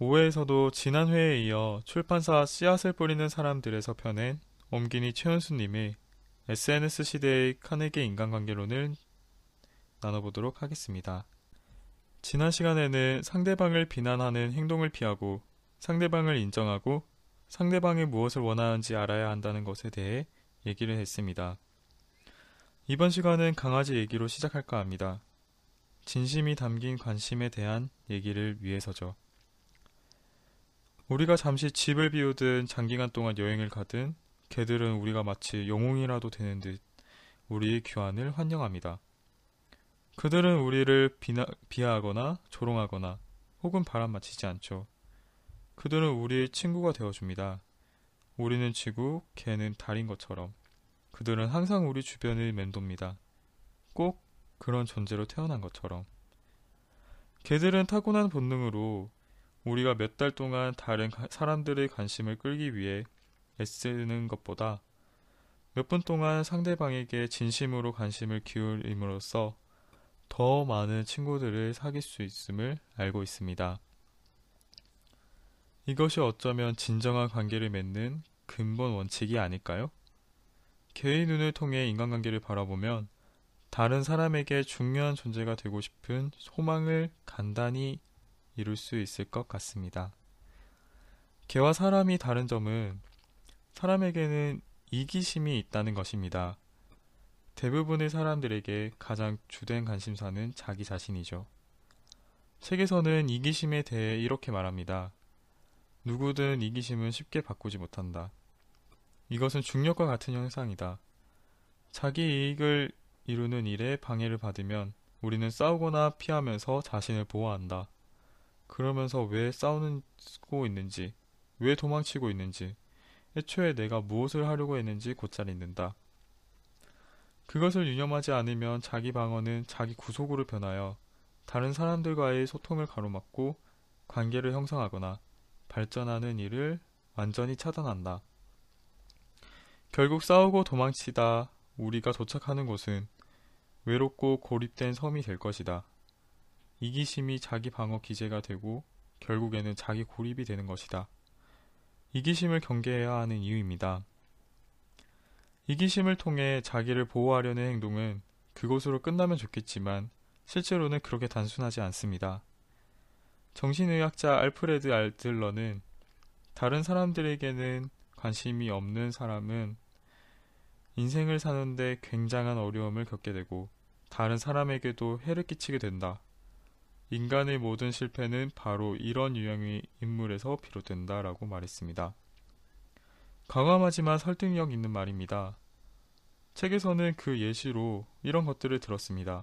5회에서도 지난 회에 이어 출판사 씨앗을 뿌리는 사람들에서 펴낸 엄기니 최현수님의 SNS 시대의 카네기 인간관계론을 나눠보도록 하겠습니다. 지난 시간에는 상대방을 비난하는 행동을 피하고 상대방을 인정하고 상대방이 무엇을 원하는지 알아야 한다는 것에 대해 얘기를 했습니다. 이번 시간은 강아지 얘기로 시작할까 합니다. 진심이 담긴 관심에 대한 얘기를 위해서죠. 우리가 잠시 집을 비우든 장기간 동안 여행을 가든 개들은 우리가 마치 영웅이라도 되는 듯 우리의 귀환을 환영합니다. 그들은 우리를 비나, 비하하거나 조롱하거나 혹은 바람맞히지 않죠. 그들은 우리의 친구가 되어줍니다. 우리는 지구, 개는 달인 것처럼 그들은 항상 우리 주변을 맴돕니다. 꼭 그런 존재로 태어난 것처럼. 개들은 타고난 본능으로 우리가 몇 달 동안 다른 사람들의 관심을 끌기 위해 애쓰는 것보다 몇 분 동안 상대방에게 진심으로 관심을 기울임으로써 더 많은 친구들을 사귈 수 있음을 알고 있습니다. 이것이 어쩌면 진정한 관계를 맺는 근본 원칙이 아닐까요? 개의 눈을 통해 인간관계를 바라보면 다른 사람에게 중요한 존재가 되고 싶은 소망을 간단히 이룰 수 있을 것 같습니다. 개와 사람이 다른 점은 사람에게는 이기심이 있다는 것입니다. 대부분의 사람들에게 가장 주된 관심사는 자기 자신이죠. 책에서는 이기심에 대해 이렇게 말합니다. 누구든 이기심은 쉽게 바꾸지 못한다. 이것은 중력과 같은 현상이다. 자기 이익을 이루는 일에 방해를 받으면 우리는 싸우거나 피하면서 자신을 보호한다. 그러면서 왜 싸우고 있는지, 왜 도망치고 있는지, 애초에 내가 무엇을 하려고 했는지 곧잘 잊는다. 그것을 유념하지 않으면 자기 방어는 자기 구속으로 변하여 다른 사람들과의 소통을 가로막고 관계를 형성하거나 발전하는 일을 완전히 차단한다. 결국 싸우고 도망치다 우리가 도착하는 곳은 외롭고 고립된 섬이 될 것이다. 이기심이 자기 방어 기제가 되고 결국에는 자기 고립이 되는 것이다. 이기심을 경계해야 하는 이유입니다. 이기심을 통해 자기를 보호하려는 행동은 그곳으로 끝나면 좋겠지만 실제로는 그렇게 단순하지 않습니다. 정신의학자 알프레드 알들러는 다른 사람들에게는 관심이 없는 사람은 인생을 사는데 굉장한 어려움을 겪게 되고 다른 사람에게도 해를 끼치게 된다. 인간의 모든 실패는 바로 이런 유형의 인물에서 비롯된다라고 말했습니다. 강함하지만 설득력 있는 말입니다. 책에서는 그 예시로 이런 것들을 들었습니다.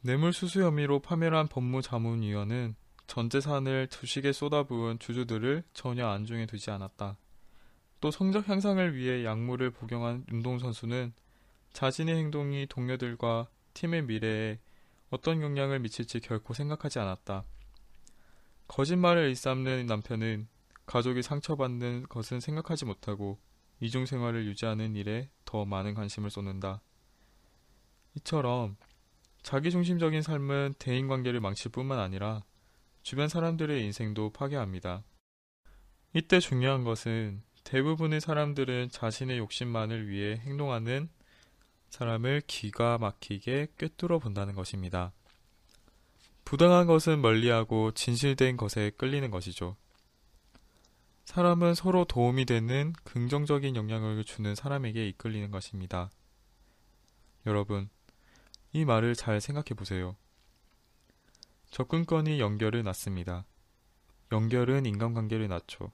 뇌물수수 혐의로 파멸한 법무자문위원은 전 재산을 주식에 쏟아부은 주주들을 전혀 안중에 두지 않았다. 또 성적 향상을 위해 약물을 복용한 운동선수는 자신의 행동이 동료들과 팀의 미래에 어떤 영향을 미칠지 결코 생각하지 않았다. 거짓말을 일삼는 남편은 가족이 상처받는 것은 생각하지 못하고 이중 생활을 유지하는 일에 더 많은 관심을 쏟는다. 이처럼 자기중심적인 삶은 대인관계를 망칠 뿐만 아니라 주변 사람들의 인생도 파괴합니다. 이때 중요한 것은 대부분의 사람들은 자신의 욕심만을 위해 행동하는 사람을 기가 막히게 꿰뚫어 본다는 것입니다. 부당한 것은 멀리하고 진실된 것에 끌리는 것이죠. 사람은 서로 도움이 되는 긍정적인 영향을 주는 사람에게 이끌리는 것입니다. 여러분, 이 말을 잘 생각해 보세요. 접근권이 연결을 낳습니다. 연결은 인간관계를 낳죠.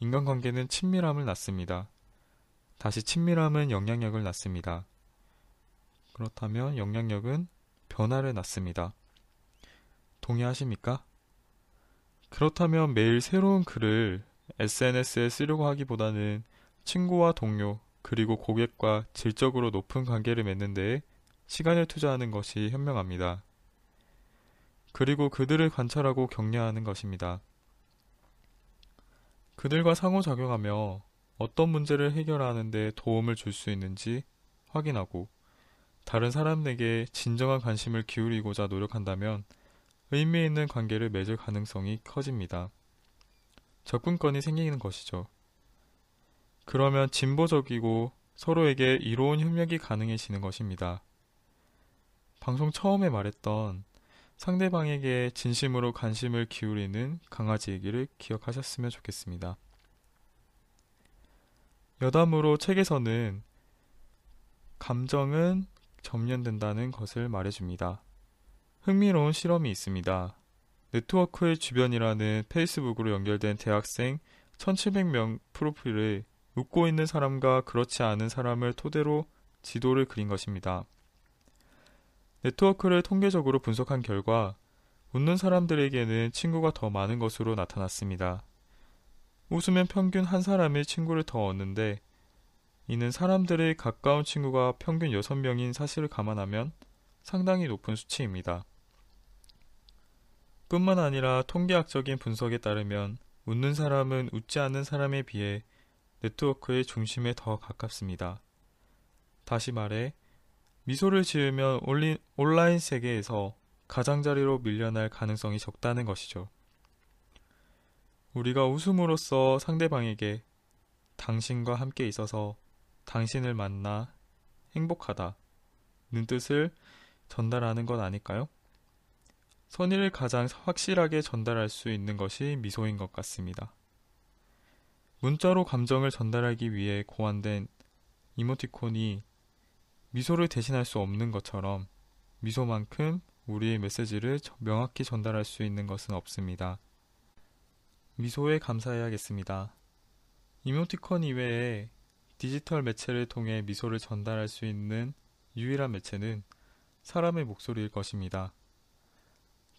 인간관계는 친밀함을 낳습니다. 다시 친밀함은 영향력을 낳습니다. 그렇다면 영향력은 변화를 낳습니다. 동의하십니까? 그렇다면 매일 새로운 글을 SNS에 쓰려고 하기보다는 친구와 동료, 그리고 고객과 질적으로 높은 관계를 맺는 데에 시간을 투자하는 것이 현명합니다. 그리고 그들을 관찰하고 격려하는 것입니다. 그들과 상호작용하며 어떤 문제를 해결하는 데 도움을 줄 수 있는지 확인하고 다른 사람에게 진정한 관심을 기울이고자 노력한다면 의미 있는 관계를 맺을 가능성이 커집니다. 접근권이 생기는 것이죠. 그러면 진보적이고 서로에게 이로운 협력이 가능해지는 것입니다. 방송 처음에 말했던 상대방에게 진심으로 관심을 기울이는 강아지 얘기를 기억하셨으면 좋겠습니다. 여담으로 책에서는 감정은 점령된다는 것을 말해줍니다. 흥미로운 실험이 있습니다. 네트워크의 주변이라는 페이스북으로 연결된 대학생 1700명 프로필을 웃고 있는 사람과 그렇지 않은 사람을 토대로 지도를 그린 것입니다. 네트워크를 통계적으로 분석한 결과 웃는 사람들에게는 친구가 더 많은 것으로 나타났습니다. 웃으면 평균 한 사람이 친구를 더 얻는데 이는 사람들의 가까운 친구가 평균 6명인 사실을 감안하면 상당히 높은 수치입니다. 뿐만 아니라 통계학적인 분석에 따르면 웃는 사람은 웃지 않는 사람에 비해 네트워크의 중심에 더 가깝습니다. 다시 말해 미소를 지으면 온라인 세계에서 가장자리로 밀려날 가능성이 적다는 것이죠. 우리가 웃음으로써 상대방에게 당신과 함께 있어서 당신을 만나 행복하다 는 뜻을 전달하는 것 아닐까요? 선의를 가장 확실하게 전달할 수 있는 것이 미소인 것 같습니다. 문자로 감정을 전달하기 위해 고안된 이모티콘이 미소를 대신할 수 없는 것처럼 미소만큼 우리의 메시지를 명확히 전달할 수 있는 것은 없습니다. 미소에 감사해야겠습니다. 이모티콘 이외에 디지털 매체를 통해 미소를 전달할 수 있는 유일한 매체는 사람의 목소리일 것입니다.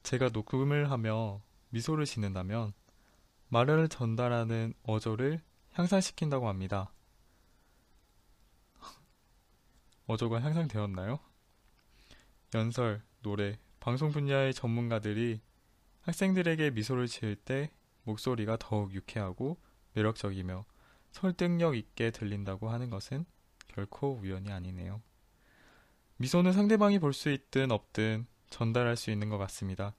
제가 녹음을 하며 미소를 짓는다면 말을 전달하는 어조를 향상시킨다고 합니다. 어조가 향상되었나요? 연설, 노래, 방송 분야의 전문가들이 학생들에게 미소를 지을 때 목소리가 더욱 유쾌하고 매력적이며 설득력 있게 들린다고 하는 것은 결코 우연이 아니네요. 미소는 상대방이 볼 수 있든 없든 전달할 수 있는 것 같습니다.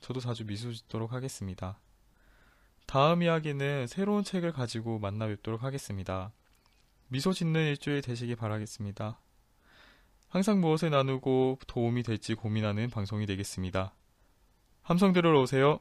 저도 자주 미소 짓도록 하겠습니다. 다음 이야기는 새로운 책을 가지고 만나 뵙도록 하겠습니다. 미소 짓는 일주일 되시기 바라겠습니다. 항상 무엇을 나누고 도움이 될지 고민하는 방송이 되겠습니다. 함성 들으러 오세요.